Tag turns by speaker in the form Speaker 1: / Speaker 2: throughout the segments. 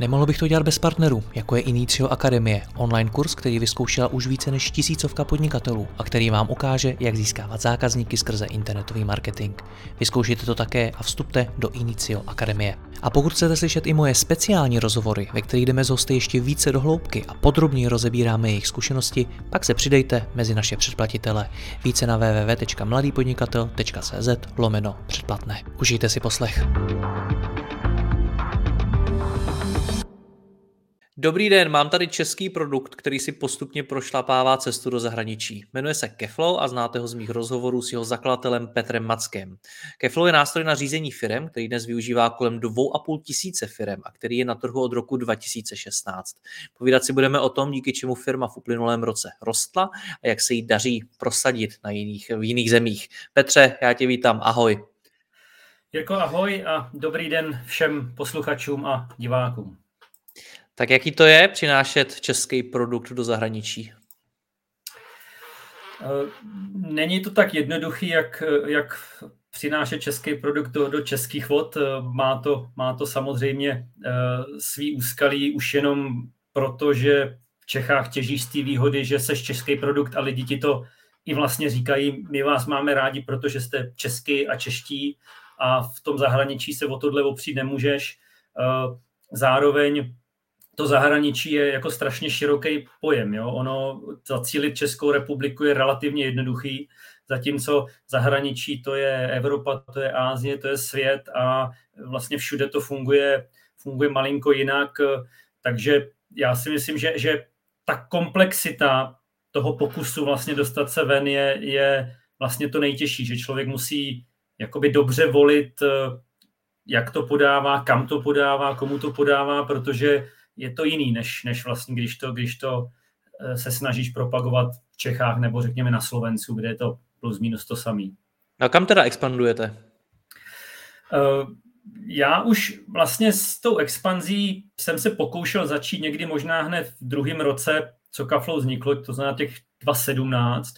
Speaker 1: Nemohl bych to dělat bez partnerů, jako je Inicio Akademie, online kurz, který vyzkoušela už více než tisícovka podnikatelů a který vám ukáže, jak získávat zákazníky skrze internetový marketing. Vyzkoušejte to také a vstupte do Inicio Akademie. A pokud chcete slyšet i moje speciální rozhovory, ve kterých jdeme z hosty ještě více do hloubky a podrobně rozebíráme jejich zkušenosti, pak se přidejte mezi naše předplatitele. Více na www.mladýpodnikatel.cz lomeno předplatné. Užijte si poslech. Dobrý den, mám tady český produkt, který si postupně prošlapává cestu do zahraničí. Jmenuje se Keflow a znáte ho z mých rozhovorů s jeho zakladatelem Petrem Mackem. Keflow je nástroj na řízení firem, který dnes využívá kolem 2,5 tisíce firem a který je na trhu od roku 2016. Povídat si budeme o tom, díky čemu firma v uplynulém roce rostla a jak se jí daří prosadit na jiných, v jiných zemích. Petře, já tě vítám, ahoj.
Speaker 2: Jirko, ahoj a dobrý den všem posluchačům a divákům.
Speaker 1: Tak jaký to je přinášet český produkt do zahraničí?
Speaker 2: Eh, není to tak jednoduchý, jak, jak přinášet český produkt do, do českých vod. Eh, má to, má to samozřejmě eh, svý úskalí už jenom proto, že v Čechách těžíš z té výhody, že seš český produkt a lidi ti to i vlastně říkají, my vás máme rádi, protože jste český a čeští a v tom zahraničí se o tohle opřít nemůžeš. Zároveň to zahraničí je jako strašně široký pojem. Jo? Ono zacílit Českou republiku je relativně jednoduchý, zatímco zahraničí to je Evropa, to je Ázie, to je svět a vlastně všude to funguje, funguje malinko jinak. Takže já si myslím, že, že ta komplexita toho pokusu vlastně dostat se ven je, je vlastně to nejtěžší, že člověk musí jakoby dobře volit, jak to podává, kam to podává, komu to podává, protože je to jiný, než, než vlastně, když to, když to eh, se snažíš propagovat v Čechách nebo řekněme na Slovensku, kde je to plus minus to samý.
Speaker 1: A kam teda expandujete?
Speaker 2: Uh, já už vlastně s tou expanzí jsem se pokoušel začít někdy možná hned v druhém roce, co Kaflow vzniklo, to znamená těch 2017,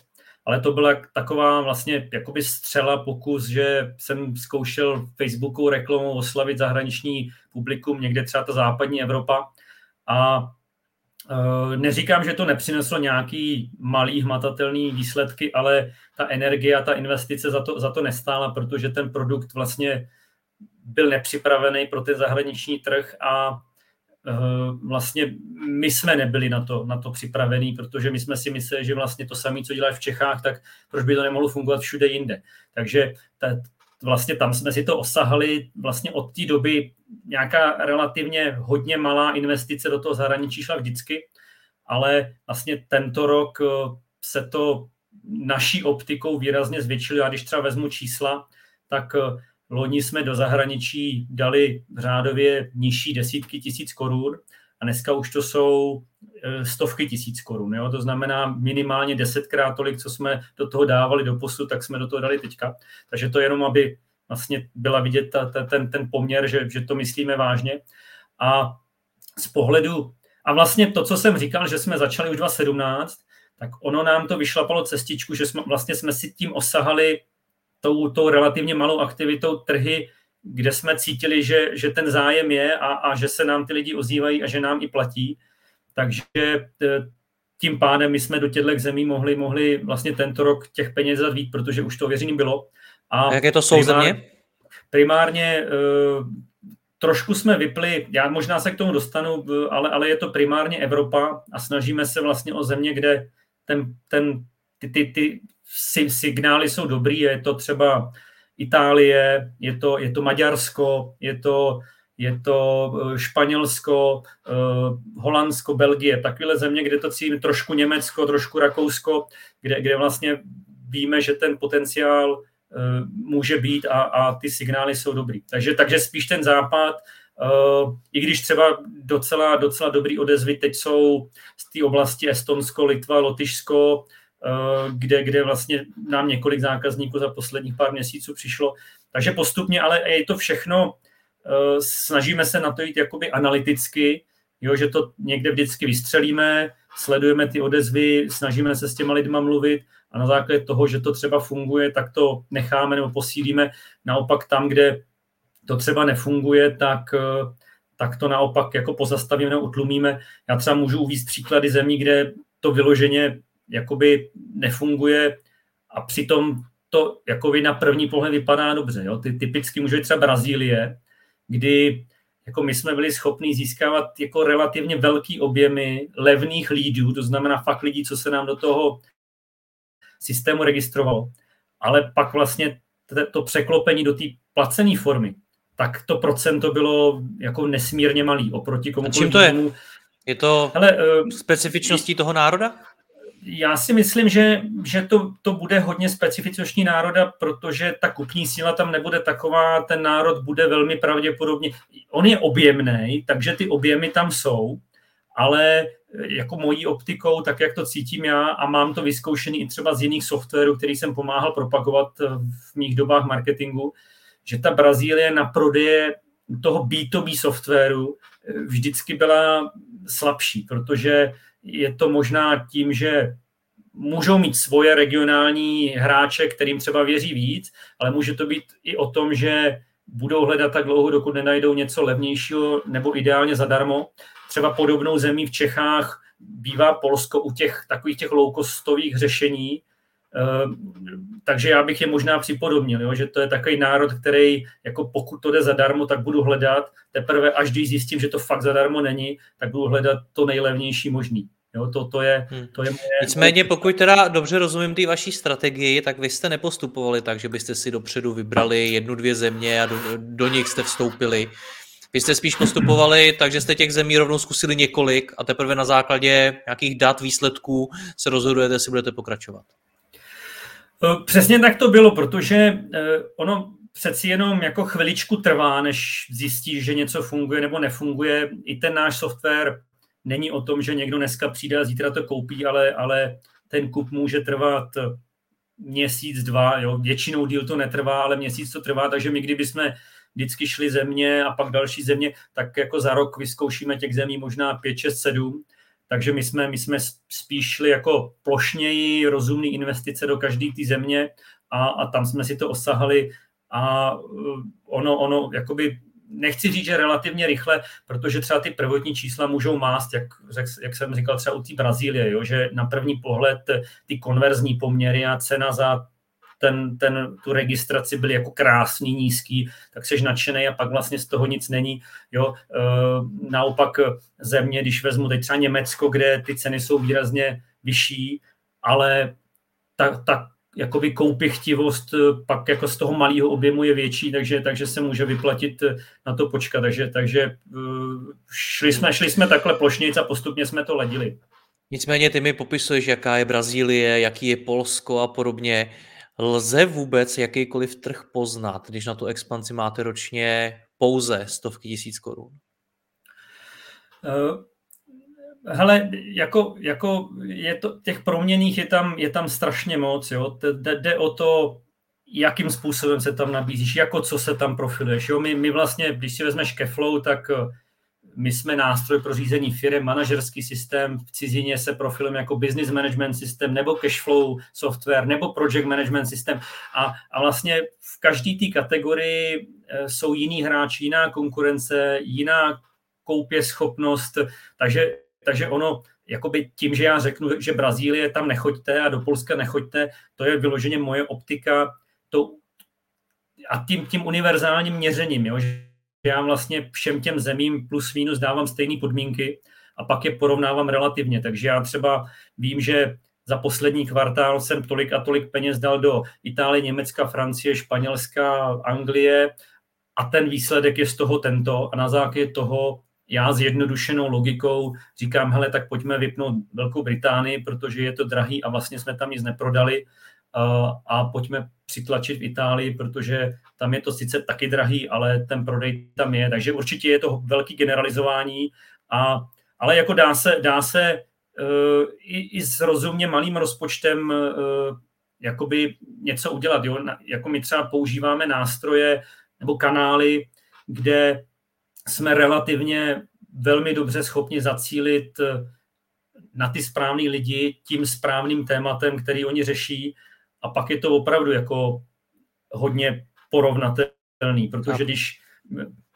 Speaker 2: ale to byla taková vlastně jakoby střela pokus, že jsem zkoušel Facebooku reklamu oslavit zahraniční publikum, někde třeba ta západní Evropa, a e, Neříkám, že to nepřineslo nějaký malý hmatatelný výsledky, ale ta energie a ta investice za to, za to nestála, protože ten produkt vlastně byl nepřipravený pro ten zahraniční trh a e, vlastně my jsme nebyli na to, na to připravení, protože my jsme si mysleli, že vlastně to samé, co dělají v Čechách, tak proč by to nemohlo fungovat všude jinde. Takže ta, vlastně tam jsme si to osahali vlastně od té doby nějaká relativně hodně malá investice do toho zahraničí šla vždycky, ale vlastně tento rok eh, se to naší optikou výrazně zvětšilo. Já když třeba vezmu čísla, tak eh, loni jsme do zahraničí dali řádově nižší desítky tisíc korun a dneska už to jsou eh, stovky tisíc korun. Jo? To znamená minimálně desetkrát tolik, co jsme do toho dávali do posud, tak jsme do toho dali teďka. Takže to jenom, aby vlastně byla vidět ta, ta, ten, ten poměr, že, že to myslíme vážně. A z pohledu, a vlastně to, co jsem říkal, že jsme začali už 2017, tak ono nám to vyšlapalo cestičku, že jsme, vlastně jsme si tím osahali tou, tou relativně malou aktivitou trhy, kde jsme cítili, že, že ten zájem je a, a že se nám ty lidi ozývají a že nám i platí. Takže tím pádem my jsme do těchto zemí mohli, mohli vlastně tento rok těch peněz víc, protože už to věření bylo.
Speaker 1: A Jaké to jsou primár, země?
Speaker 2: Primárně uh, trošku jsme vypli, já možná se k tomu dostanu, ale, ale je to primárně Evropa a snažíme se vlastně o země, kde ten, ten, ty, ty, ty signály jsou dobrý, je to třeba Itálie, je to, je to Maďarsko, je to, je to eh, Španělsko, uh, Holandsko, Belgie, takové země, kde to cítím trošku Německo, trošku Rakousko, kde, kde vlastně víme, že ten potenciál Eh, může být a, a ty signály jsou dobrý. Takže, takže spíš ten západ, i když třeba docela, docela dobrý odezvy teď jsou z té oblasti Estonsko, Litva, Lotyšsko, kde, kde vlastně nám několik zákazníků za posledních pár měsíců přišlo. Takže postupně, ale je to všechno, uh, snažíme se na to jít jakoby analyticky, jo, že to někde vždycky vystřelíme, sledujeme ty odezvy, snažíme se s těma lidma mluvit a na základě toho, že to třeba funguje, tak to necháme nebo posílíme. Naopak tam, kde to třeba nefunguje, tak, tak to naopak jako pozastavíme nebo utlumíme. Já třeba můžu uvíct příklady zemí, kde to vyloženě jakoby nefunguje a přitom to jakoby na první pohled vypadá dobře. Jo? Ty typicky může být třeba Brazílie, kdy jako my jsme byli schopni získávat jako relativně velký objemy levných lídů, to znamená fakt lidí, co se nám do toho systému registrovalo. Ale pak vlastně to překlopení do té placené formy, tak to procento bylo jako nesmírně malý oproti komu.
Speaker 1: čím to je? Je to Hele, uh, specifičností toho národa?
Speaker 2: Já si myslím, že, že to, to bude hodně specifičnostní národa, protože ta kupní síla tam nebude taková, ten národ bude velmi pravděpodobně, on je objemný, takže ty objemy tam jsou, ale jako mojí optikou, tak jak to cítím já a mám to vyzkoušený i třeba z jiných softwarů, který jsem pomáhal propagovat v mých dobách marketingu, že ta Brazílie na prodeje toho B2B softwaru vždycky byla slabší, protože je to možná tím, že můžou mít svoje regionální hráče, kterým třeba věří víc, ale může to být i o tom, že budou hledat tak dlouho, dokud nenajdou něco levnějšího nebo ideálně zadarmo. Třeba podobnou zemí v Čechách bývá Polsko u těch takových těch loukostových řešení, takže já bych je možná připodobnil, jo, že to je takový národ, který jako pokud to jde zadarmo, tak budu hledat. Teprve až když zjistím, že to fakt zadarmo není, tak budu hledat to nejlevnější možný. Jo, to, to, je, hmm. to je moje...
Speaker 1: Nicméně, pokud teda dobře rozumím té vaší strategii, tak vy jste nepostupovali tak, že byste si dopředu vybrali jednu, dvě země a do, do nich jste vstoupili. Vy jste spíš postupovali tak, že jste těch zemí rovnou zkusili několik a teprve na základě nějakých dat, výsledků se rozhodujete, jestli budete pokračovat.
Speaker 2: Eh, přesně tak to bylo, protože eh, ono přeci jenom jako chviličku trvá, než zjistíš, že něco funguje nebo nefunguje. I ten náš software není o tom, že někdo dneska přijde a zítra to koupí, ale, ale ten kup může trvat měsíc, dva. Jo. Většinou díl to netrvá, ale měsíc to trvá, takže my kdyby jsme vždycky šli země a pak další země, tak jako za rok vyzkoušíme těch zemí možná 5, 6, 7 takže my jsme, my jsme spíš šli jako plošněji rozumné investice do každé té země a, a tam jsme si to osahali a uh, ono, ono jakoby nechci říct, že relativně rychle, protože třeba ty prvotní čísla můžou mást, jak, jak jsem říkal třeba u té Brazílie, jo, že na první pohled ty konverzní poměry a cena za ten, ten, tu registraci byl jako krásný, nízký, tak jsi nadšený a pak vlastně z toho nic není. Jo? E, naopak země, když vezmu teď třeba Německo, kde ty ceny jsou výrazně vyšší, ale ta, ta jakoby koupěchtivost pak jako z toho malého objemu je větší, takže, takže se může vyplatit na to počkat. Takže, takže e, šli, jsme, šli jsme takhle plošnějc a postupně jsme to ledili.
Speaker 1: Nicméně ty mi popisuješ, jaká je Brazílie, jaký je Polsko a podobně. Lze vůbec jakýkoliv trh poznat, když na tu expanzi máte ročně pouze stovky tisíc korun?
Speaker 2: Uh, hele, jako, jako je to, těch proměných je tam, je tam strašně moc, jo. Jde o to, jakým způsobem se tam nabízíš, jako co se tam profiluješ. Jo? My, my vlastně, když si vezmeš Keflow, tak my jsme nástroj pro řízení firm, manažerský systém, v cizině se profilem jako business management systém, nebo cashflow software, nebo project management systém. A, a vlastně v každé té kategorii eh, jsou jiní hráči, jiná konkurence, jiná koupě schopnost, takže, takže ono, jakoby tím, že já řeknu, že Brazílie tam nechoďte a do Polska nechoďte, to je vyloženě moje optika to, a tím, tím univerzálním měřením, jo, že já vlastně všem těm zemím plus minus dávám stejné podmínky a pak je porovnávám relativně. Takže já třeba vím, že za poslední kvartál jsem tolik a tolik peněz dal do Itálie, Německa, Francie, Španělska, Anglie a ten výsledek je z toho tento a na základě toho já s jednodušenou logikou říkám, hele, tak pojďme vypnout Velkou Británii, protože je to drahý a vlastně jsme tam nic neprodali a pojďme přitlačit v Itálii, protože tam je to sice taky drahý, ale ten prodej tam je, takže určitě je to velký generalizování, a, ale jako dá se, dá se uh, i, i s rozumně malým rozpočtem uh, jakoby něco udělat. Jo? Jako my třeba používáme nástroje nebo kanály, kde jsme relativně velmi dobře schopni zacílit na ty správný lidi tím správným tématem, který oni řeší a pak je to opravdu jako hodně porovnatelný, protože když,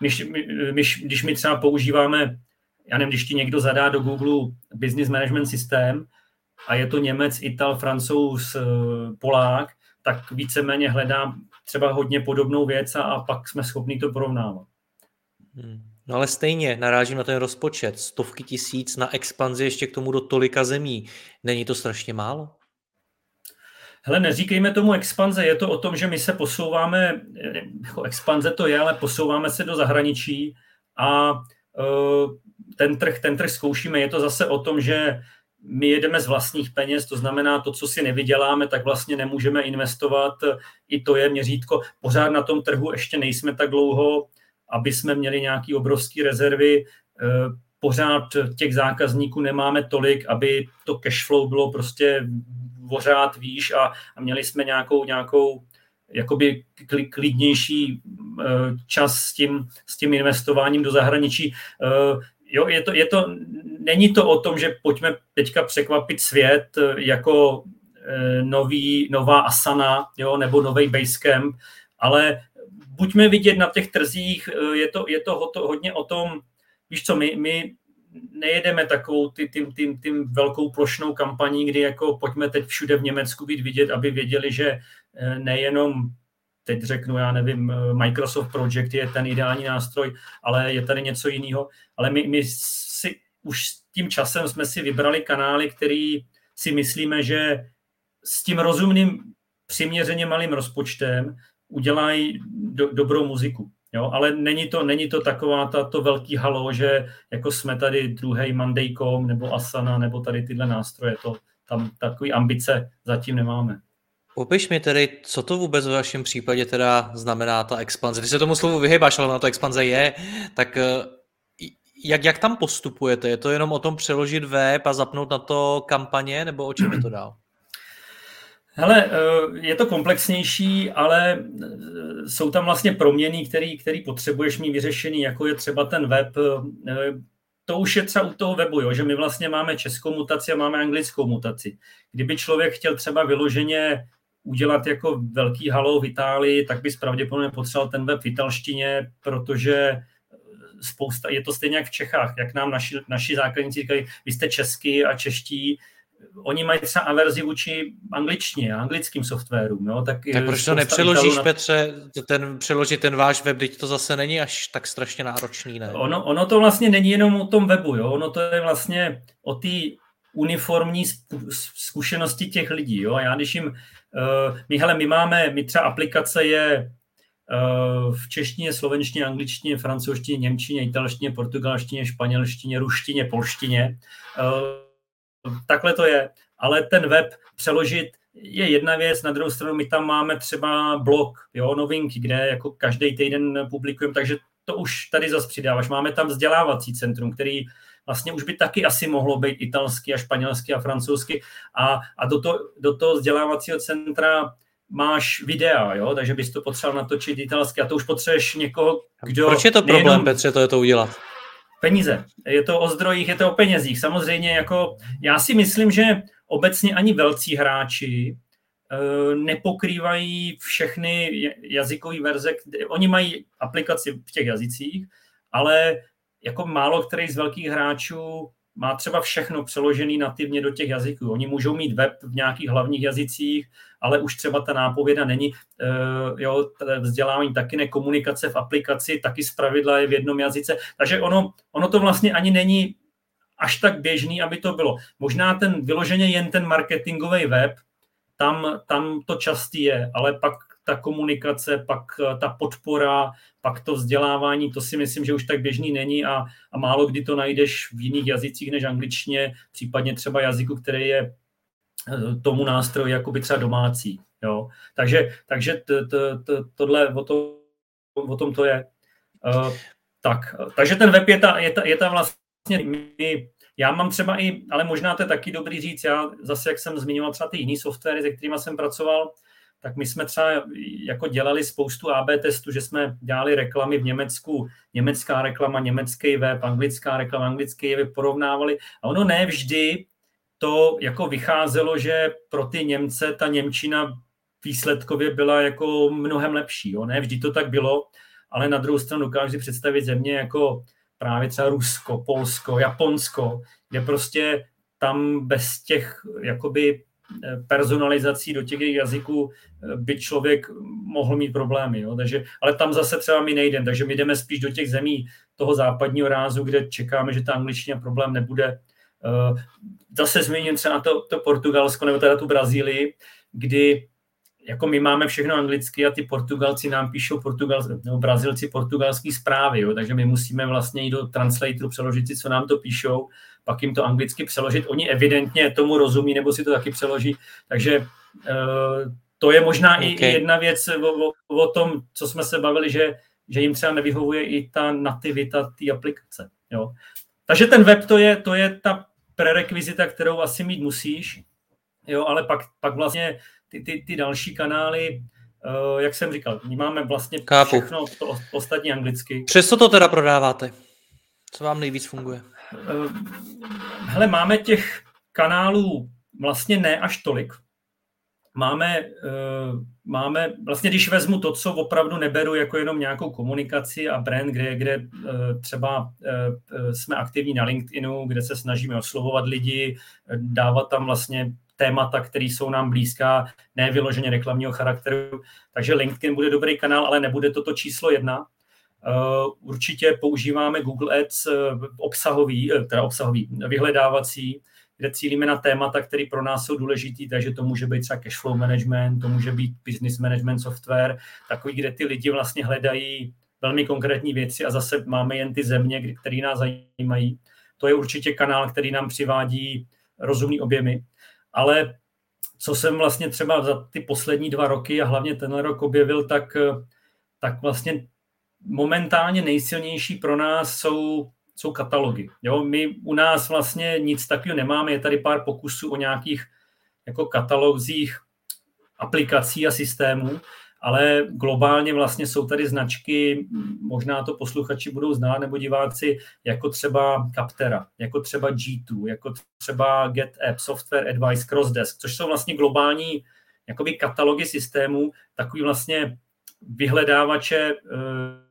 Speaker 2: když, když, když my třeba používáme, já nevím, když ti někdo zadá do Google Business Management System a je to Němec, Ital, Francouz, Polák, tak víceméně hledám třeba hodně podobnou věc a, a pak jsme schopni to porovnávat.
Speaker 1: Hmm. No ale stejně narážím na ten rozpočet. Stovky tisíc na expanzi ještě k tomu do tolika zemí. Není to strašně málo?
Speaker 2: Hele, neříkejme tomu expanze, je to o tom, že my se posouváme, jako expanze to je, ale posouváme se do zahraničí a uh, ten trh, ten trh zkoušíme. Je to zase o tom, že my jedeme z vlastních peněz, to znamená to, co si nevyděláme, tak vlastně nemůžeme investovat. I to je měřítko. Pořád na tom trhu ještě nejsme tak dlouho, aby jsme měli nějaké obrovské rezervy. Eh, pořád těch zákazníků nemáme tolik, aby to cash flow bylo prostě pořád výš a, a měli jsme nějakou, nějakou jakoby klidnější eh, čas s tím, s tím investováním do zahraničí. Eh, jo, je to, je to, není to o tom, že pojďme teďka překvapit svět jako nový, nová Asana jo, nebo nový Basecamp, ale buďme vidět na těch trzích, eh, je to, je to hodně o tom, víš co, my, my nejedeme takovou ty, tím, tím, tím velkou plošnou kampaní, kdy jako pojďme teď všude v Německu být vidět, aby věděli, že eh, nejenom teď řeknu, já nevím, eh, Microsoft Project je ten ideální nástroj, ale je tady něco jiného. Ale my, my si už s tím časem jsme si vybrali kanály, který si myslíme, že s tím rozumným přiměřeně malým rozpočtem udělají do, dobrou muziku. Jo, ale není to, není to taková ta, to velký halo, že jako jsme tady druhý Monday.com nebo Asana nebo tady tyhle nástroje, to tam takový ambice zatím nemáme.
Speaker 1: Popiš mi tedy, co to vůbec v vašem případě teda znamená ta expanze. Ty se tomu slovu vyhybáš, ale na to expanze je, tak eh, jak, jak tam postupujete? Je to jenom o tom přeložit web a zapnout na to kampaně, nebo o čem je to dál?
Speaker 2: Hele, eh, je to komplexnější, ale eh, jsou tam vlastně proměny, který, který potřebuješ mít vyřešený, jako je třeba ten web. Eh, to už je třeba u toho webu, jo, že my vlastně máme českou mutaci a máme anglickou mutaci. Kdyby člověk chtěl třeba vyloženě udělat jako velký halo v Itálii, tak by pravděpodobně potřeboval ten web v italštině, protože spousta, je to stejně jak v Čechách, jak nám naši, naši zákazníci říkají, vy jste český a čeští, oni mají třeba averzi vůči angličtině, anglickým softwarům. Jo?
Speaker 1: Tak, tak proč to nepřeložíš, na... Petře, ten, přeložit ten váš web, teď to zase není až tak strašně náročný, ne?
Speaker 2: Ono, ono to vlastně není jenom o tom webu, jo? ono to je vlastně o té uniformní zkušenosti těch lidí. Jo? Já když jim, uh, my, hele, my máme, my třeba aplikace je uh, v češtině, slovenštině, angličtině, francouzštině, němčině, italštině, portugalštině, španělštině, ruštině, polštině. Uh, takhle to je. Ale ten web přeložit je jedna věc, na druhou stranu my tam máme třeba blog, jo, novinky, kde jako každý týden publikujeme, takže to už tady zase přidáváš. Máme tam vzdělávací centrum, který vlastně už by taky asi mohlo být italsky a španělsky a francouzsky a, a do, to, do toho vzdělávacího centra máš videa, jo, takže bys to potřeboval natočit italsky a to už potřebuješ někoho, kdo...
Speaker 1: Proč je to problém, nejenom... Petře, to je to udělat?
Speaker 2: Peníze. Je to o zdrojích, je to o penězích. Samozřejmě jako já si myslím, že obecně ani velcí hráči eh, nepokrývají všechny jazykové verze. Oni mají aplikaci v těch jazycích, ale jako málo který z velkých hráčů má třeba všechno přeložený nativně do těch jazyků. Oni můžou mít web v nějakých hlavních jazycích, ale už třeba ta nápověda není. E, jo, vzdělávání taky ne, komunikace v aplikaci taky zpravidla je v jednom jazyce. Takže ono, ono to vlastně ani není až tak běžný, aby to bylo. Možná ten vyloženě jen ten marketingový web, tam, tam to častý je, ale pak ta komunikace, pak eh, ta podpora, pak to vzdělávání, to si myslím, že už tak běžný není a, a málo kdy to najdeš v jiných jazycích než angličtině, případně třeba jazyku, který je eh, tomu nástroji jakoby třeba domácí. Jo? Takže, takže t, t, t, tohle o, to, o tom to je. Uh, tak, takže ten web je ta, je ta, je ta vlastně, my, já mám třeba i, ale možná to je taky dobrý říct, já zase, jak jsem zmiňoval třeba ty jiný softwary, se kterými jsem pracoval, tak my jsme třeba jako dělali spoustu AB testů, že jsme dělali reklamy v Německu, německá reklama, německý web, anglická reklama, anglický web, porovnávali. A ono ne vždy to jako vycházelo, že pro ty Němce ta Němčina výsledkově byla jako mnohem lepší. Jo? Ne vždy to tak bylo, ale na druhou stranu dokážu představit země jako právě třeba Rusko, Polsko, Japonsko, kde prostě tam bez těch jakoby personalizací do těch jazyků eh, by člověk mohl mít problémy. Jo? Takže, ale tam zase třeba my nejdeme, takže my jdeme spíš do těch zemí toho západního rázu, kde čekáme, že ta angličtina problém nebude. Eh, zase zmíním třeba to, to Portugalsko nebo teda tu Brazílii, kdy jako my máme všechno anglicky a ty Portugalci nám píšou Portugal, nebo Brazilci portugalský zprávy, jo, takže my musíme vlastně jít do translatoru, přeložit si, co nám to píšou, pak jim to anglicky přeložit. Oni evidentně tomu rozumí, nebo si to taky přeloží, takže uh, to je možná okay. i jedna věc o, o, o tom, co jsme se bavili, že, že jim třeba nevyhovuje i ta nativita té aplikace. Jo. Takže ten web to je, to je ta prerekvizita, kterou asi mít musíš, jo, ale pak, pak vlastně ty, ty, ty další kanály, uh, jak jsem říkal, my máme vlastně Kápu. všechno to ostatní anglicky.
Speaker 1: Přesto to teda prodáváte? Co vám nejvíc funguje? Uh,
Speaker 2: hele, máme těch kanálů vlastně ne až tolik. Máme, uh, máme, vlastně když vezmu to, co opravdu neberu jako jenom nějakou komunikaci a brand, kde, kde uh, třeba jsme aktivní na LinkedInu, kde se snažíme oslovovat lidi, dávat tam vlastně témata, které jsou nám blízká, ne vyloženě reklamního charakteru. Takže LinkedIn bude dobrý kanál, ale nebude toto číslo jedna. Eh, určitě používáme Google Ads eh, obsahový, eh, teda obsahový, vyhledávací, kde cílíme na témata, které pro nás jsou důležitý, takže to může být třeba cashflow management, to může být business management software, takový, kde ty lidi vlastně hledají velmi konkrétní věci a zase máme jen ty země, které nás zajímají. To je určitě kanál, který nám přivádí rozumný objemy ale co jsem vlastně třeba za ty poslední dva roky a hlavně tenhle rok objevil, tak, tak vlastně momentálně nejsilnější pro nás jsou, jsou katalogy. Jo, my u nás vlastně nic takového nemáme, je tady pár pokusů o nějakých jako katalogzích aplikací a systémů, ale globálně vlastně jsou tady značky, možná to posluchači budou znát nebo diváci, jako třeba Captera, jako třeba G2, jako třeba GetApp, Software Advice, Crossdesk, což jsou vlastně globální jakoby katalogy systémů, takový vlastně vyhledávače eh,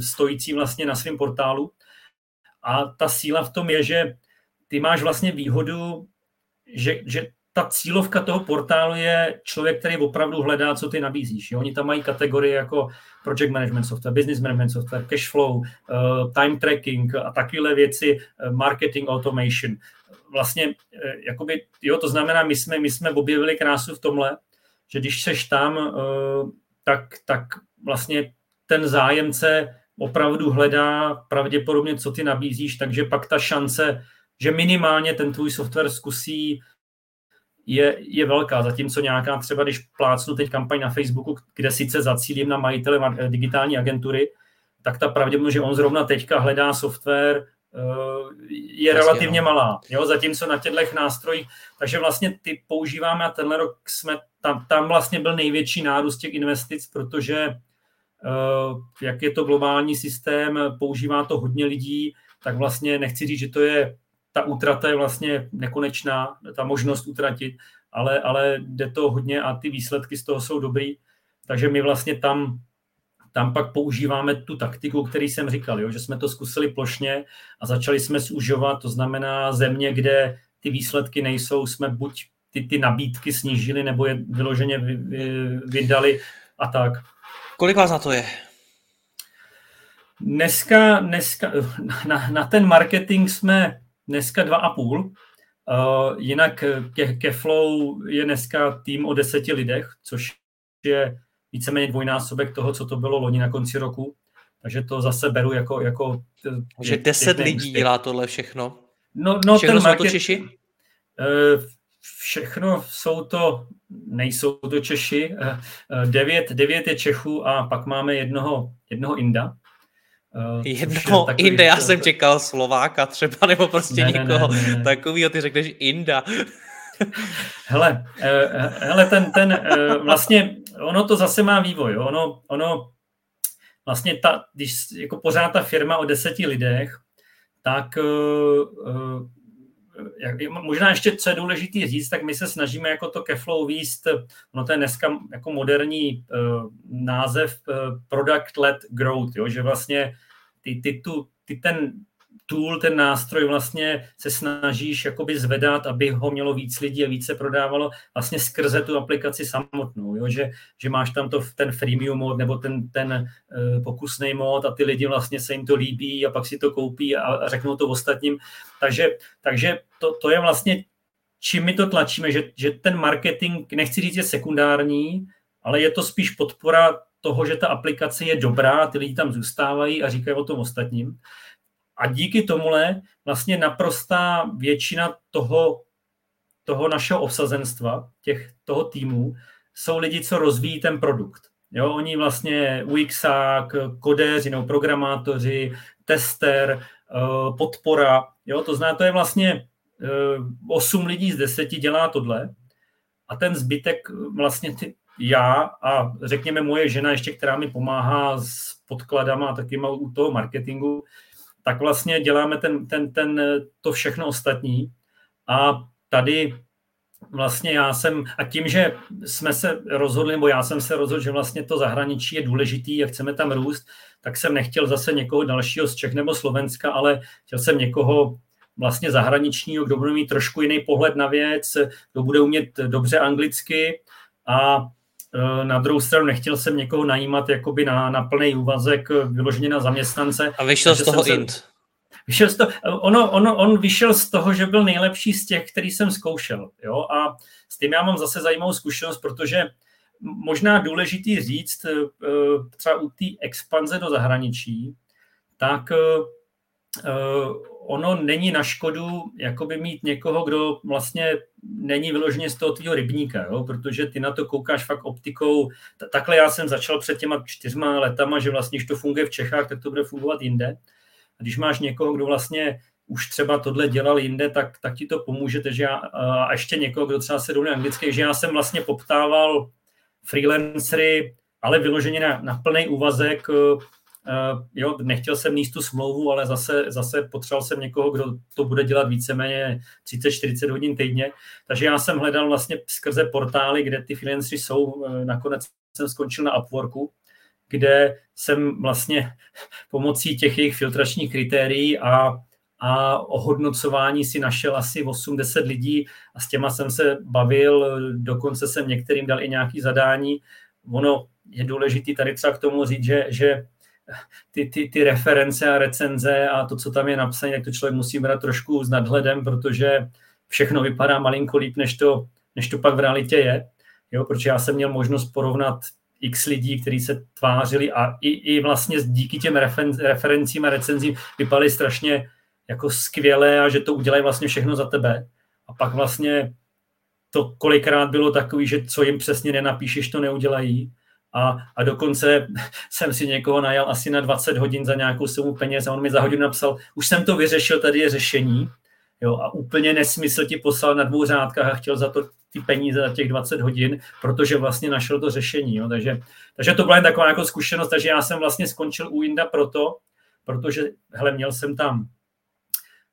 Speaker 2: stojící vlastně na svém portálu. A ta síla v tom je, že ty máš vlastně výhodu, že, že ta cílovka toho portálu je člověk, který opravdu hledá, co ty nabízíš. Jo? Oni tam mají kategorie jako project management software, business management software, cash flow, uh, time tracking a takové věci, uh, marketing automation. Vlastně, jakoby, jo, to znamená, my jsme, my jsme objevili krásu v tomhle, že když seš tam, tak, tak vlastně ten zájemce opravdu hledá pravděpodobně, co ty nabízíš, takže pak ta šance, že minimálně ten tvůj software zkusí je, je velká. Zatímco nějaká třeba, když plácnu teď kampaň na Facebooku, kde sice zacílím na majitele digitální agentury, tak ta pravděpodobnost, že on zrovna teďka hledá software, eh, je Jasně, relativně no. malá. Jo? Zatímco na těchto nástrojích, takže vlastně ty používáme a tenhle rok jsme, tam, tam vlastně byl největší nárůst těch investic, protože jak je to globální systém, používá to hodně lidí, tak vlastně nechci říct, že to je ta útrata je vlastně nekonečná, ta možnost utratit, ale, ale jde to hodně a ty výsledky z toho jsou dobrý. Takže my vlastně tam, tam pak používáme tu taktiku, který jsem říkal, jo, že jsme to zkusili plošně a začali jsme zužovat, to znamená země, kde ty výsledky nejsou, jsme buď ty, ty nabídky snížili, nebo je vyloženě vy, vy, vydali a tak.
Speaker 1: Kolik vás na to je?
Speaker 2: Dneska, dneska na, na ten marketing jsme dneska dva a půl. Uh, jinak ke, ke Flow je dneska tým o deseti lidech, což je víceméně dvojnásobek toho, co to bylo loni na konci roku. Takže to zase beru jako... jako
Speaker 1: že deset lidí dělá tohle všechno?
Speaker 2: No, no
Speaker 1: všechno ten market, jsou to Češi?
Speaker 2: Uh, všechno jsou to, nejsou to Češi. Uh, devět, devět je Čechů a pak máme jednoho, jednoho Inda.
Speaker 1: Uh, Jedno Inda, já jsem čekal Slováka třeba, nebo prostě ne, někoho ne, ne, ne. takovýho, ty řekneš Inda.
Speaker 2: hele, hele, ten, ten vlastně, ono to zase má vývoj, jo? ono, ono vlastně ta, když jako pořád ta firma o deseti lidech, tak jak, možná ještě, co je důležité říct, tak my se snažíme jako to Keflow výst, no to je dneska jako moderní uh, název uh, Product-led Growth, jo, že vlastně ty, ty, tu, ty ten tool, ten nástroj vlastně se snažíš jakoby zvedat, aby ho mělo víc lidí a více prodávalo vlastně skrze tu aplikaci samotnou, jo? Že, že máš tam to, ten freemium mod nebo ten, ten uh, pokusný mod a ty lidi vlastně se jim to líbí a pak si to koupí a, a řeknou to ostatním. Takže, takže to, to je vlastně, čím my to tlačíme, že, že ten marketing, nechci říct, je sekundární, ale je to spíš podpora toho, že ta aplikace je dobrá, ty lidi tam zůstávají a říkají o tom ostatním. A díky tomuhle vlastně naprostá většina toho, toho našeho obsazenstva, těch, toho týmu, jsou lidi, co rozvíjí ten produkt. Jo, oni vlastně UXák, kodéři nebo programátoři, tester, eh, podpora, jo, to znamená, to je vlastně 8 eh, lidí z 10 dělá tohle a ten zbytek vlastně ty, já a řekněme moje žena ještě, která mi pomáhá s podkladama a taky u toho marketingu, tak vlastně děláme ten, ten, ten, to všechno ostatní. A tady vlastně já jsem, a tím, že jsme se rozhodli, nebo já jsem se rozhodl, že vlastně to zahraničí je důležitý a chceme tam růst, tak jsem nechtěl zase někoho dalšího z Čech nebo Slovenska, ale chtěl jsem někoho vlastně zahraničního, kdo bude mít trošku jiný pohled na věc, kdo bude umět dobře anglicky a na druhou stranu nechtěl jsem někoho najímat jakoby na, na plný úvazek, eh, vyloženě na zaměstnance.
Speaker 1: A vyšel z toho se, int.
Speaker 2: Vyšel z toho, ono, ono, on vyšel z toho, že byl nejlepší z těch, který jsem zkoušel. Jo? A s tím já mám zase zajímavou zkušenost, protože možná důležitý říct, eh, třeba u té expanze do zahraničí, tak ono není na škodu jakoby mít někoho, kdo vlastně není vyloženě z toho tvýho rybníka, jo? protože ty na to koukáš fakt optikou. Takhle já jsem začal před těma čtyřma letama, že vlastně, když to funguje v Čechách, tak to bude fungovat jinde. A když máš někoho, kdo vlastně už třeba tohle dělal jinde, tak, tak ti to pomůže. Takže já, a ještě někoho, kdo třeba se domluví anglicky, že já jsem vlastně poptával freelancery, ale vyloženě na, na plný úvazek Uh, jo, nechtěl jsem míst tu smlouvu, ale zase, zase potřeboval jsem někoho, kdo to bude dělat víceméně 30-40 hodin týdně. Takže já jsem hledal vlastně skrze portály, kde ty freelanceri jsou. Uh, nakonec jsem skončil na Upworku, kde jsem vlastně pomocí těch jejich filtračních kritérií a, a ohodnocování si našel asi 80 lidí a s těma jsem se bavil, dokonce jsem některým dal i nějaké zadání. Ono je důležité tady třeba k tomu říct, že, že ty, ty, ty reference a recenze a to, co tam je napsané, tak to člověk musí brát trošku s nadhledem, protože všechno vypadá malinko líp, než to, než to pak v realitě je. Jo, protože já jsem měl možnost porovnat x lidí, kteří se tvářili a i, i vlastně díky těm referen, referencím a recenzím vypadaly strašně jako skvělé a že to udělají vlastně všechno za tebe. A pak vlastně to kolikrát bylo takový, že co jim přesně nenapíšeš, to neudělají. A, a dokonce jsem si někoho najal asi na 20 hodin za nějakou sumu peněz a on mi za hodinu napsal, už jsem to vyřešil, tady je řešení. Jo, a úplně nesmysl ti poslal na dvou řádkách a chtěl za to ty peníze za těch 20 hodin, protože vlastně našel to řešení. Jo. Takže, takže to byla jen taková jako zkušenost, takže já jsem vlastně skončil u Inda proto, protože hele, měl jsem tam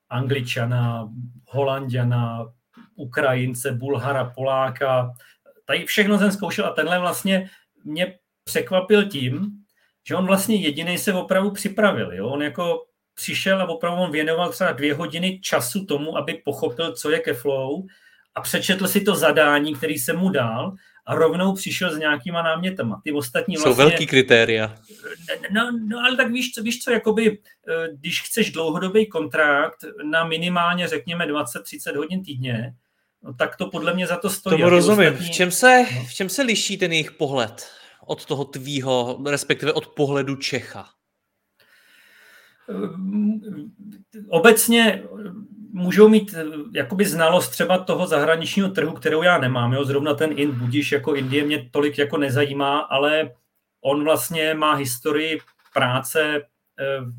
Speaker 2: Angličana, Holanděna, Ukrajince, Bulhara, Poláka, tady všechno jsem zkoušel a tenhle vlastně mě překvapil tím, že on vlastně jediný se opravdu připravil. Jo? On jako přišel a opravdu on věnoval třeba dvě hodiny času tomu, aby pochopil, co je ke flow a přečetl si to zadání, který se mu dal a rovnou přišel s nějakýma námětama. Ty ostatní
Speaker 1: vlastně... Jsou velký kritéria.
Speaker 2: No, no ale tak víš co, víš co, jakoby, eh, když chceš dlouhodobý kontrakt na minimálně, řekněme, 20-30 hodin týdně, no, tak to podle mě za to stojí.
Speaker 1: Tomu rozumím. Ostatní... V, čem se, v čem se liší ten jejich pohled od toho tvýho, respektive od pohledu Čecha?
Speaker 2: Obecně můžou mít jakoby znalost třeba toho zahraničního trhu, kterou já nemám. Jo? Zrovna ten Ind Budíš jako Indie mě tolik jako nezajímá, ale on vlastně má historii práce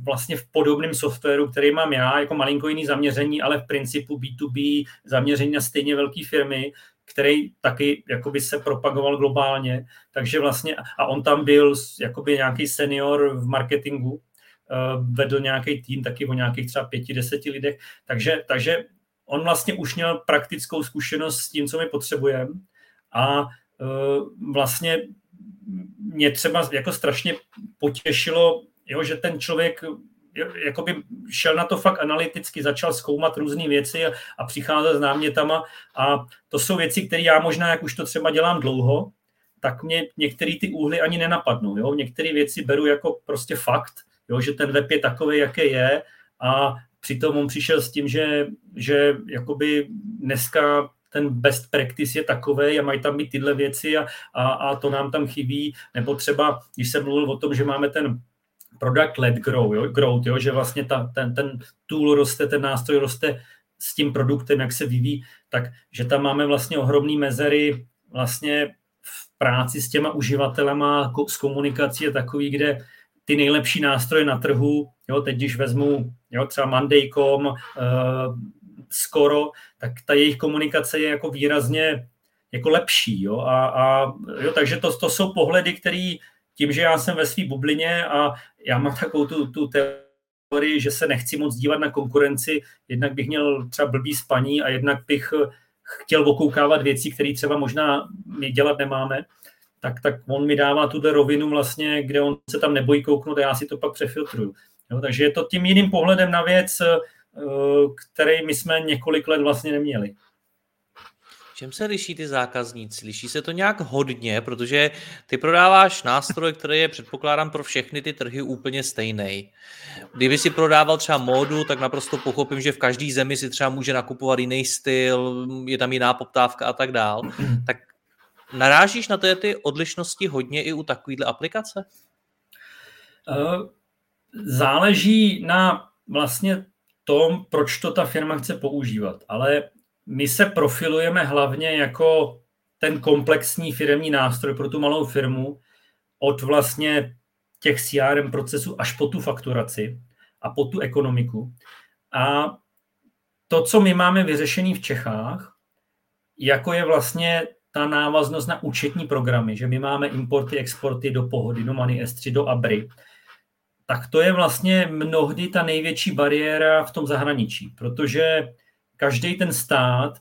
Speaker 2: vlastně v podobném softwaru, který mám já, jako malinko jiný zaměření, ale v principu B2B zaměření na stejně velké firmy, který taky jakoby se propagoval globálně. Takže vlastně, a on tam byl jakoby nějaký senior v marketingu, eh, vedl nějaký tým taky o nějakých třeba pěti, deseti lidech. Takže, takže on vlastně už měl praktickou zkušenost s tím, co my potřebujeme a uh, vlastně mě třeba jako strašně potěšilo, jo, že ten člověk jakoby šel na to fakt analyticky, začal zkoumat různé věci a, a přicházel s námětama a to jsou věci, které já možná, jak už to třeba dělám dlouho, tak mě některé ty úhly ani nenapadnou. Jo? Některé věci beru jako prostě fakt, jo? že ten web je takový, jaký je a přitom on přišel s tím, že, že jakoby dneska ten best practice je takový a mají tam být tyhle věci a, a, a to nám tam chybí. Nebo třeba, když jsem mluvil o tom, že máme ten product-led grow, jo, growth, jo, že vlastně ta, ten, ten tool roste, ten nástroj roste s tím produktem, jak se vyvíjí, tak že tam máme vlastně ohromné mezery vlastně v práci s těma uživatelema, s komunikací a takový, kde ty nejlepší nástroje na trhu, jo, teď když vezmu jo, třeba Monday.com, uh, skoro, tak ta jejich komunikace je jako výrazně jako lepší. Jo? A, a, jo, takže to, to jsou pohledy, které tím, že já jsem ve své bublině a já mám takovou tu, tu teorii, že se nechci moc dívat na konkurenci, jednak bych měl třeba blbý spaní a jednak bych chtěl okoukávat věci, které třeba možná my dělat nemáme, tak, tak on mi dává tuhle rovinu vlastně, kde on se tam nebojí kouknout a já si to pak přefiltruju. Jo, takže je to tím jiným pohledem na věc, Eh, který my jsme několik let vlastně neměli.
Speaker 1: Čem se liší ty zákazníci? Liší se to nějak hodně, protože ty prodáváš nástroj, který je předpokládám pro všechny ty trhy úplně stejný. Kdyby si prodával třeba módu, tak naprosto pochopím, že v každé zemi si třeba může nakupovat jiný styl, je tam jiná poptávka a tak dál. Tak narážíš na to ty odlišnosti hodně i u takovéhle aplikace?
Speaker 2: Eh, záleží na vlastně tom, proč to ta firma chce používat. Ale my se profilujeme hlavně jako ten komplexní firmní nástroj pro tu malou firmu od vlastně těch CRM procesů až po tu fakturaci a po tu ekonomiku. A to, co my máme vyřešený v Čechách, jako je vlastně ta návaznost na účetní programy, že my máme importy, exporty do Pohody, do Money S3, do Abry, tak to je vlastně mnohdy ta největší bariéra v tom zahraničí, protože každý ten stát,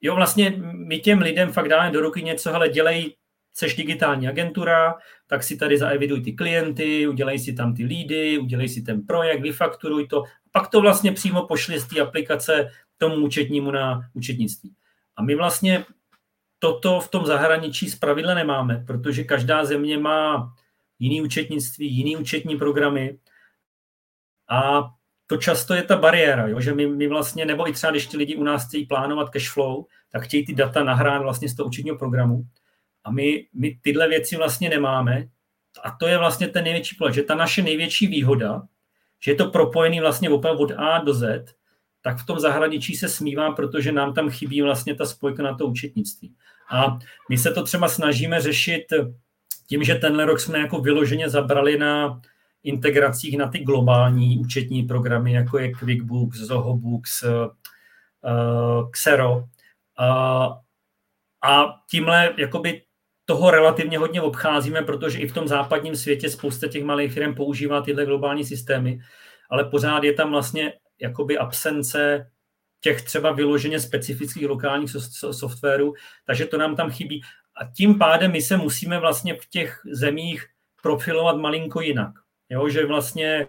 Speaker 2: jo, vlastně my těm lidem fakt dáme do ruky něco, ale dělej, seš digitální agentura, tak si tady zaeviduj ty klienty, udělej si tam ty lídy, udělej si ten projekt, vyfakturuj to, pak to vlastně přímo pošli z té aplikace tomu účetnímu na účetnictví. A my vlastně toto v tom zahraničí zpravidla nemáme, protože každá země má jiný účetnictví, jiný účetní programy. A to často je ta bariéra, jo? že my, my vlastně, nebo i třeba když ti lidi u nás chtějí plánovat cash flow, tak chtějí ty data nahrát vlastně z toho účetního programu. A my, my tyhle věci vlastně nemáme. A to je vlastně ten největší pohled, že ta naše největší výhoda, že je to propojený vlastně opravdu od A do Z, tak v tom zahraničí se smívám, protože nám tam chybí vlastně ta spojka na to účetnictví. A my se to třeba snažíme řešit tím, že tenhle rok jsme jako vyloženě zabrali na integracích na ty globální účetní programy, jako je QuickBooks, ZohoBooks, uh, Xero. Uh, a tímhle jakoby toho relativně hodně obcházíme, protože i v tom západním světě spousta těch malých firm používá tyhle globální systémy, ale pořád je tam vlastně jakoby absence těch třeba vyloženě specifických lokálních softwarů, takže to nám tam chybí. A tím pádem my se musíme vlastně v těch zemích profilovat malinko jinak. Jo, že vlastně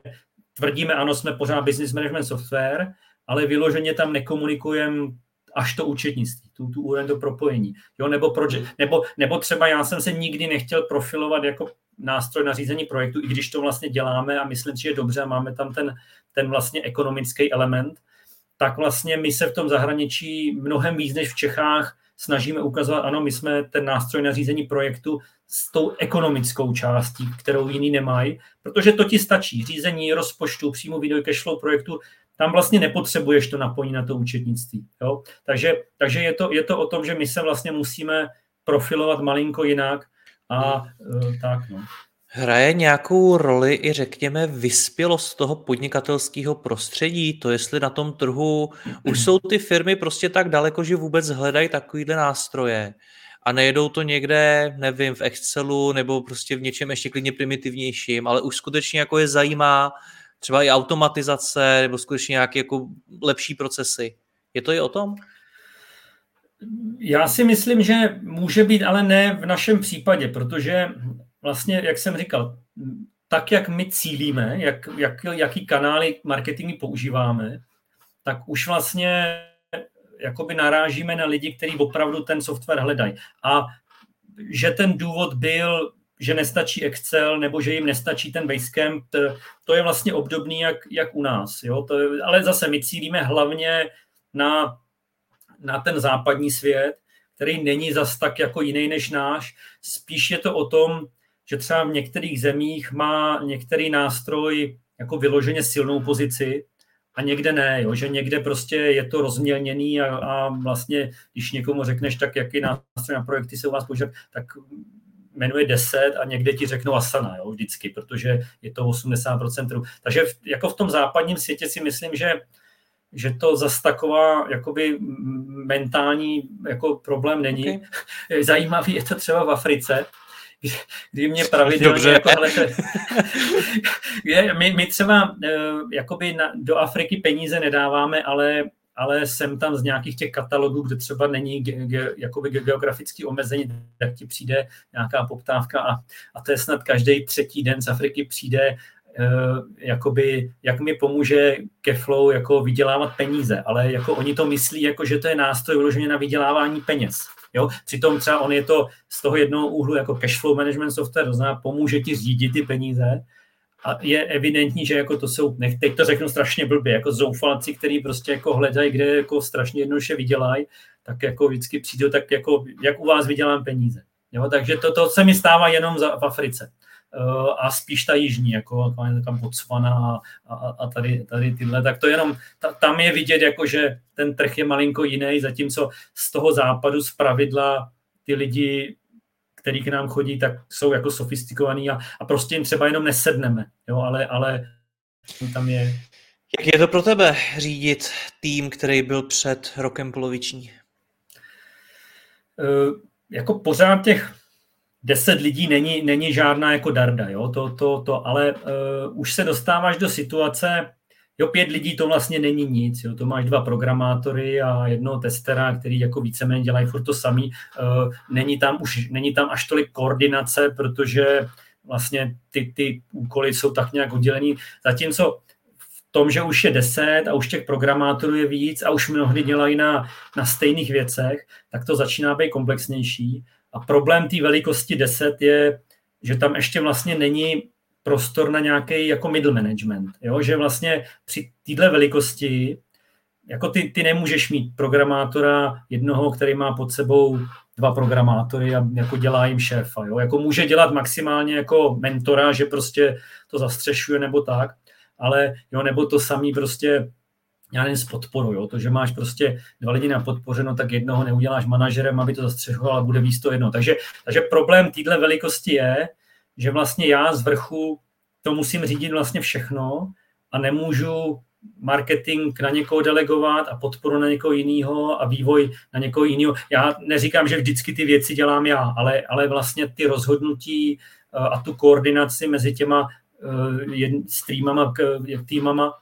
Speaker 2: tvrdíme, ano, jsme pořád business management software, ale vyloženě tam nekomunikujeme až to účetnictví, tu, tu úroveň do propojení. Jo, nebo, project, nebo, nebo třeba já jsem se nikdy nechtěl profilovat jako nástroj na řízení projektu, i když to vlastně děláme a myslím, že je dobře a máme tam ten, ten vlastně ekonomický element, tak vlastně my se v tom zahraničí mnohem víc než v Čechách snažíme ukazovat, ano, my jsme ten nástroj na řízení projektu s tou ekonomickou částí, kterou jiný nemají, protože to ti stačí. Řízení rozpočtu, přímo video cashflow projektu, tam vlastně nepotřebuješ to napojení na to účetnictví. Jo? Takže, takže je, to, je to o tom, že my se vlastně musíme profilovat malinko jinak a uh, tak. No.
Speaker 1: Hraje nějakou roli i řekněme vyspělost toho podnikatelského prostředí, to jestli na tom trhu už jsou ty firmy prostě tak daleko, že vůbec hledají takovýhle nástroje a nejedou to někde, nevím, v Excelu nebo prostě v něčem ještě klidně primitivnějším, ale už skutečně jako je zajímá třeba i automatizace nebo skutečně nějaké jako lepší procesy. Je to i o tom?
Speaker 2: Já si myslím, že může být, ale ne v našem případě, protože vlastně, jak jsem říkal, tak, jak my cílíme, jak, jak, jaký kanály marketingu používáme, tak už vlastně jakoby narážíme na lidi, kteří opravdu ten software hledají. A že ten důvod byl, že nestačí Excel nebo že jim nestačí ten Basecamp, to, to je vlastně obdobný jak, jak u nás. Jo? To je, ale zase my cílíme hlavně na, na ten západní svět, který není zas tak jako jiný než náš. Spíš je to o tom, že třeba v některých zemích má některý nástroj jako vyloženě silnou pozici a někde ne, jo? že někde prostě je to rozmělněný a, a vlastně, když někomu řekneš, tak jaký nástroj na projekty se u vás používá, tak jmenuje 10 a někde ti řeknou Asana, jo, vždycky, protože je to 80%. Takže v, jako v tom západním světě si myslím, že že to zase taková jakoby mentální jako problém není. Okay. Zajímavý je to třeba v Africe, kdy mě pravidelně Dobře. jako, hele, my, my třeba eh, jakoby na, do Afriky peníze nedáváme, ale ale jsem tam z nějakých těch katalogů, kde třeba není ge, ge, jakoby geografický omezení, tak ti přijde nějaká poptávka a, a to je snad každý třetí den z Afriky přijde Uh, jakoby, jak mi pomůže Keflow jako vydělávat peníze, ale jako oni to myslí, jako že to je nástroj vyloženě na vydělávání peněz. Jo? Přitom třeba on je to z toho jednoho úhlu jako cashflow management software, to znamená, pomůže ti řídit ty peníze, a je evidentní, že jako to jsou, nech, teď to řeknu strašně blbě, jako zoufalci, který prostě jako hledají, kde jako strašně jednoduše vydělají, tak jako vždycky přijde tak jako, jak u vás vydělám peníze. Jo, takže to, to se mi stává jenom za, v Africe. Uh, a spíš ta jižní, jako tam Botswana a, a, a tady, tady tyhle, tak to jenom, ta, tam je vidět, jako, že ten trh je malinko jiný, zatímco z toho západu z pravidla ty lidi který k nám chodí, tak jsou jako sofistikovaný a, a prostě jim třeba jenom nesedneme, jo, ale, ale tam je...
Speaker 1: Jak je to pro tebe řídit tým, který byl před rokem poloviční?
Speaker 2: Uh, jako pořád těch deset lidí není, není žádná jako darda, jo, to, to, to, ale uh, už se dostáváš do situace, Jo, pět lidí to vlastně není nic. Jo. To máš dva programátory a jednoho testera, který jako víceméně dělají furt to samý. Uh, není tam už není tam až tolik koordinace, protože vlastně ty, ty úkoly jsou tak nějak oddělený. Zatímco v tom, že už je deset a už těch programátorů je víc a už mnohdy dělají na, na stejných věcech, tak to začíná být komplexnější. A problém té velikosti 10 je, že tam ještě vlastně není prostor na nějaký jako middle management, jo? že vlastně při této velikosti jako ty, ty nemůžeš mít programátora jednoho, který má pod sebou dva programátory a jako dělá jim šéfa. Jo? Jako může dělat maximálně jako mentora, že prostě to zastřešuje nebo tak, ale jo, nebo to samý prostě já nevím, s podporou, jo? to, že máš prostě dva lidi na podpoře, no tak jednoho neuděláš manažerem, aby to zastřešoval a bude víc to jedno. Takže, takže problém této velikosti je, že vlastně já z vrchu to musím řídit vlastně všechno a nemůžu marketing na někoho delegovat a podporu na někoho jiného a vývoj na někoho jiného. Já neříkám, že vždycky ty věci dělám já, ale, ale vlastně ty rozhodnutí eh, a tu koordinaci mezi těma uh, streamama, týmama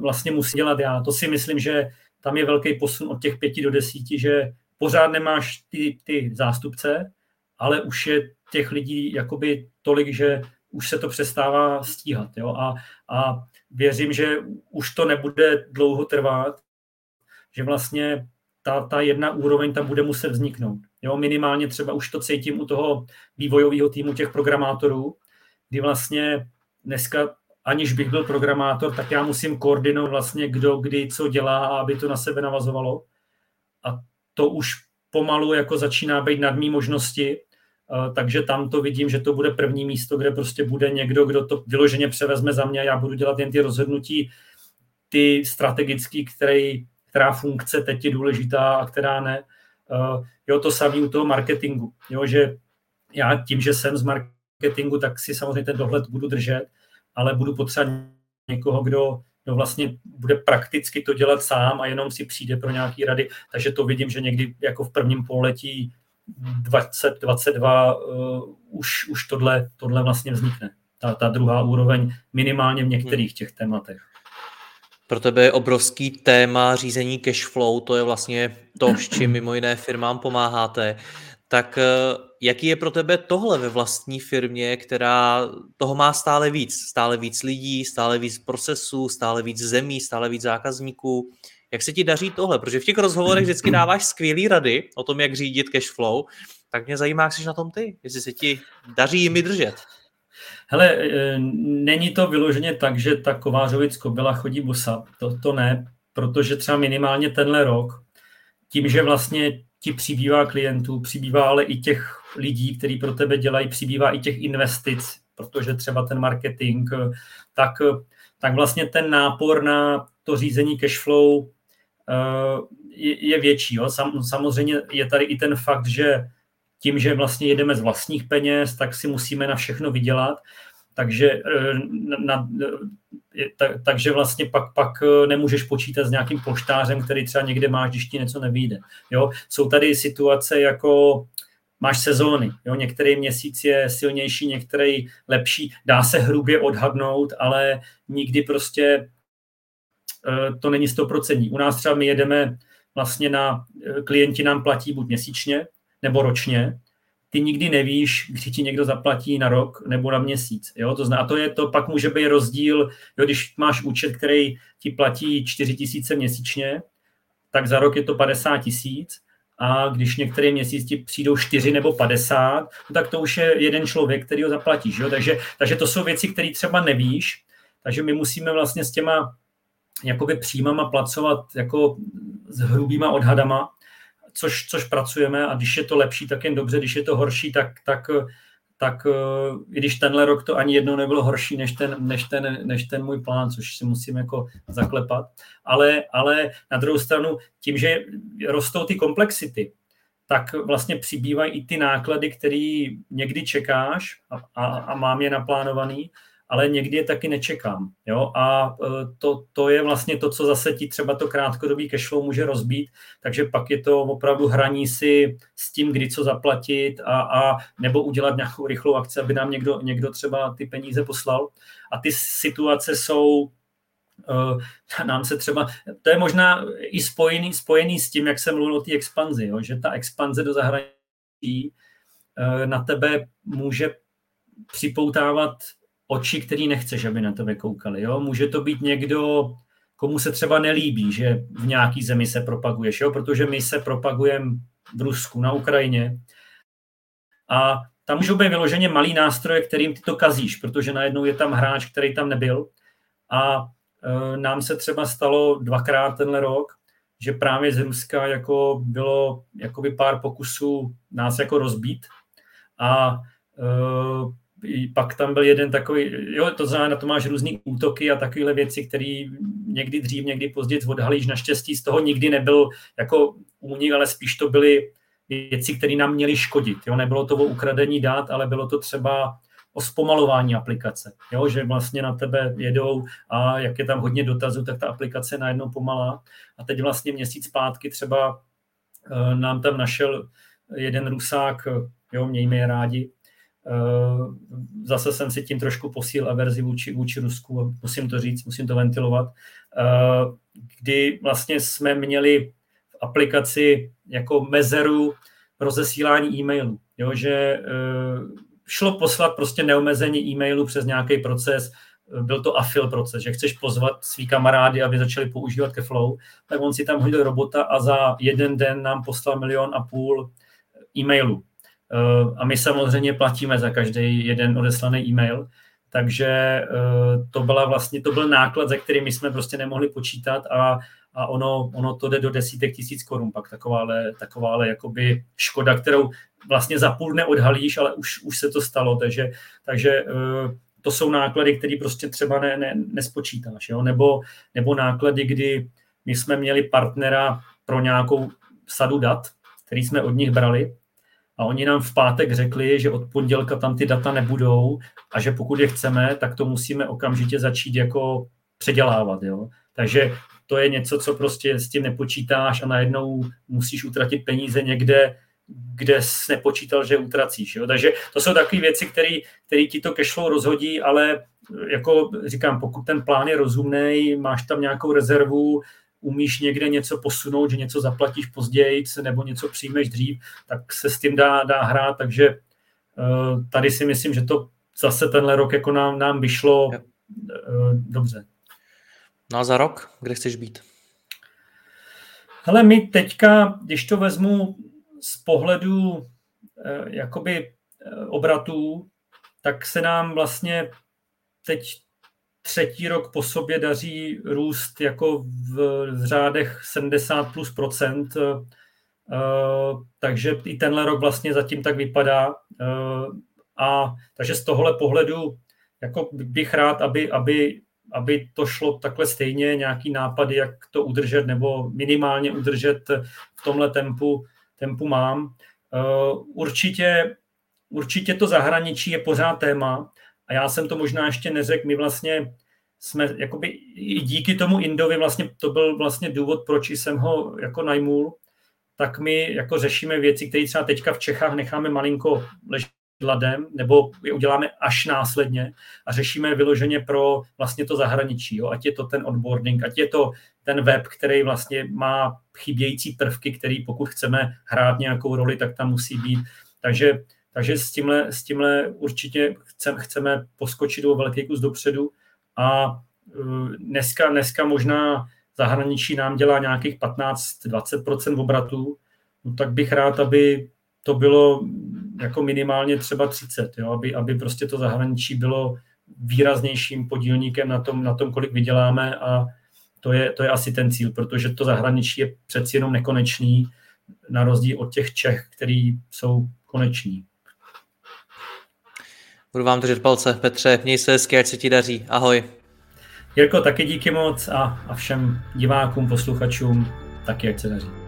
Speaker 2: vlastně musí dělat já. To si myslím, že tam je velký posun od těch pěti do desíti, že pořád nemáš ty, ty zástupce, ale už je těch lidí jakoby tolik, že už se to přestává stíhat. Jo? A, a věřím, že už to nebude dlouho trvat, že vlastně ta, ta jedna úroveň tam bude muset vzniknout. Jo? Minimálně třeba už to cítím u toho vývojového týmu těch programátorů, kdy vlastně dneska aniž bych byl programátor, tak já musím koordinovat vlastně kdo, kdy, co dělá, aby to na sebe navazovalo. A to už pomalu jako začíná být nad mý možnosti Eh, takže tam to vidím, že to bude první místo, kde prostě bude někdo, kdo to vyloženě převezme za mě a já budu dělat jen ty rozhodnutí, ty strategický, který, která funkce teď je důležitá a která ne. Eh, jo, to samé u toho marketingu. Jo, že já tím, že jsem z marketingu, tak si samozřejmě ten dohled budu držet, ale budu potřebovat někoho, kdo, kdo vlastně bude prakticky to dělat sám a jenom si přijde pro nějaký rady. Takže to vidím, že někdy jako v prvním poletí 2022 uh, už, už tohle, tohle vlastně vznikne. Ta, ta druhá úroveň minimálně v některých těch tématech.
Speaker 1: Pro tebe je obrovský téma řízení cash flow, to je vlastně to, s čím mimo jiné firmám pomáháte. Tak eh, jaký je pro tebe tohle ve vlastní firmě, která toho má stále víc? Stále víc lidí, stále víc procesů, stále víc zemí, stále víc zákazníků. Jak se ti daří tohle? Protože v těch rozhovorech vždycky dáváš skvělé rady o tom, jak řídit cash flow, tak mě zajímá, jak jsi na tom ty, jestli se ti daří jimi držet.
Speaker 2: Hele, e, není to vyloženě tak, že ta Kovářovic kobila chodí bosa. To, to ne, protože třeba minimálně tenhle rok, tím, že vlastně ti přibývá klientů, přibývá ale i těch lidí, kteří pro tebe dělají, přibývá i těch investic, protože třeba ten marketing, tak, tak vlastně ten nápor na to řízení cashflow e, je, je větší. Jo. Sam, samozřejmě je tady i ten fakt, že tím, že vlastně jedeme z vlastních peněz, tak si musíme na všechno vydělat. Takže, eh, na, tak, takže vlastně pak, pak eh, nemůžeš počítat s nějakým poštářem, který třeba někde máš, když ti něco nevíde. Jo? Jsou tady situace jako máš sezóny. Jo? Některý měsíc je silnější, některý lepší. Dá se hrubě odhadnout, ale nikdy prostě eh, to není stoprocentní. U nás třeba my jedeme vlastně na, klienti nám platí buď měsíčně, nebo ročně, ty nikdy nevíš, kdy ti někdo zaplatí na rok nebo na měsíc. Jo? To zná, to je to, pak může být rozdíl, jo, když máš účet, který ti platí 4 tisíce měsíčně, tak za rok je to 50 tisíc a když některý měsíc ti přijdou 4 nebo 50, no tak to už je jeden člověk, který ho zaplatíš. Jo? Takže, takže to jsou věci, které třeba nevíš, takže my musíme vlastně s těma jakoby příjmama placovat jako s hrubýma odhadama, což, což pracujeme a když je to lepší, tak jen dobře, když je to horší, tak, tak, tak eh, i když tenhle rok to ani jednou nebylo horší než ten, než ten, než ten můj plán, což si musím jako zaklepat. Ale, ale na druhou stranu, tím, že rostou ty komplexity, tak vlastně přibývají i ty náklady, které někdy čekáš a, a, a mám je naplánovaný, ale někdy je taky nečekám. Jo? A e, to, to je vlastně to, co zase ti třeba to krátkodobý cashflow může rozbít, takže pak je to opravdu hraní si s tím, kdy co zaplatit a, a nebo udělat nějakou rychlou akci, aby nám někdo, někdo třeba ty peníze poslal. A ty situace jsou e, nám se třeba, to je možná i spojený, spojený s tím, jak jsem mluvil o té expanzi, jo? že ta expanze do zahraničí e, na tebe může připoutávat oči, který nechceš, aby na tebe koukali. Jo? Může to být někdo, komu se třeba nelíbí, že v nějaký zemi se propaguješ, jo? protože my se propagujeme v Rusku, na Ukrajině. A tam můžou být vyloženě malý nástroje, kterým ty to kazíš, protože najednou je tam hráč, který tam nebyl. A e, nám se třeba stalo dvakrát tenhle rok, že právě z Ruska jako bylo jakoby pár pokusů nás jako rozbít. A e, pak tam byl jeden takový, jo, to znamená, to máš různý útoky a takovéhle věci, které někdy dřív, někdy později odhalíš. Naštěstí z toho nikdy nebyl jako únik, ale spíš to byly věci, které nám měly škodit. Jo? Nebylo to o ukradení dát, ale bylo to třeba o zpomalování aplikace. Jo? Že vlastně na tebe jedou a jak je tam hodně dotazů, tak ta aplikace je najednou pomalá. A teď vlastně měsíc zpátky třeba uh, nám tam našel jeden rusák, jo, mějme je rádi, Eh, zase jsem si tím trošku posíl averzi vůči, vůči Rusku, musím to říct, musím to ventilovat, eh, kdy vlastně jsme měli v aplikaci jako mezeru rozesílání e-mailů, jo, že eh, šlo poslat prostě neomezeně e-mailu přes nějaký proces, byl to afil proces, že chceš pozvat svý kamarády, aby začali používat Keflow, tak on si tam hodil robota a za jeden den nám poslal milion a půl e-mailů. Eh, a my samozřejmě platíme za každý jeden odeslaný e-mail, takže eh, to byla vlastně, to byl náklad, ze kterým my jsme prostě nemohli počítat a, a ono, ono to jde do desítek tisíc korun, pak takováhle, takováhle jakoby škoda, kterou vlastně za půl neodhalíš, ale už, už se to stalo, takže, takže eh, to jsou náklady, které prostě třeba ne, ne, nespočítáš, jo? Nebo, nebo náklady, kdy my jsme měli partnera pro nějakou sadu dat, který jsme od nich brali a oni nám v pátek řekli, že od pondělka tam ty data nebudou a že pokud je chceme, tak to musíme okamžitě začít jako předělávat. Jo? Takže to je něco, co prostě s tím nepočítáš a najednou musíš utratit peníze někde, kde jsi nepočítal, že utracíš. Jo? Takže to jsou takové věci, které ti to cashflow rozhodí, ale jako říkám, pokud ten plán je rozumný, máš tam nějakou rezervu, umíš někde něco posunout, že něco zaplatíš později nebo něco přijmeš dřív, tak se s tím dá, dá hrát, takže uh, tady si myslím, že to zase tenhle rok jako nám, nám vyšlo uh, dobře.
Speaker 1: No a za rok, kde chceš být?
Speaker 2: Ale my teďka, když to vezmu z pohledu uh, jakoby obratů, tak se nám vlastně teď třetí rok po sobě daří růst jako v, řádech 70 plus procent, uh, takže i tenhle rok vlastně zatím tak vypadá. Uh, a takže z tohohle pohledu jako bych rád, aby, aby, aby to šlo takhle stejně, nějaký nápady, jak to udržet nebo minimálně udržet v tomhle tempu, tempu mám. Určitě, určitě to zahraničí je pořád téma, a já jsem to možná ještě neřekl, my vlastně jsme, jakoby i díky tomu Indovi, vlastně to byl vlastně důvod, proč jsem ho jako najmul, tak my jako řešíme věci, které třeba teďka v Čechách necháme malinko ležet ladem, nebo je uděláme až následně a řešíme vyloženě pro vlastně to zahraničí, jo? ať je to ten onboarding, ať je to ten web, který vlastně má chybějící prvky, který pokud chceme hrát nějakou roli, tak tam musí být. Takže takže s tímhle, s tímhle určitě chceme, chceme poskočit o velký kus dopředu a uh, dneska, dneska možná zahraničí nám dělá nějakých 15-20% obratů, no tak bych rád, aby to bylo jako minimálně třeba 30, jo? Aby, aby prostě to zahraničí bylo výraznějším podílníkem na tom, na tom, kolik vyděláme a to je, to je asi ten cíl, protože to zahraničí je přeci jenom nekonečný, na rozdíl od těch Čech, který jsou koneční.
Speaker 1: Budu vám držet palce. Petře, měj se hezky, ať se ti daří. Ahoj.
Speaker 2: Jirko, taky díky moc a, a všem divákům, posluchačům taky, ať se daří.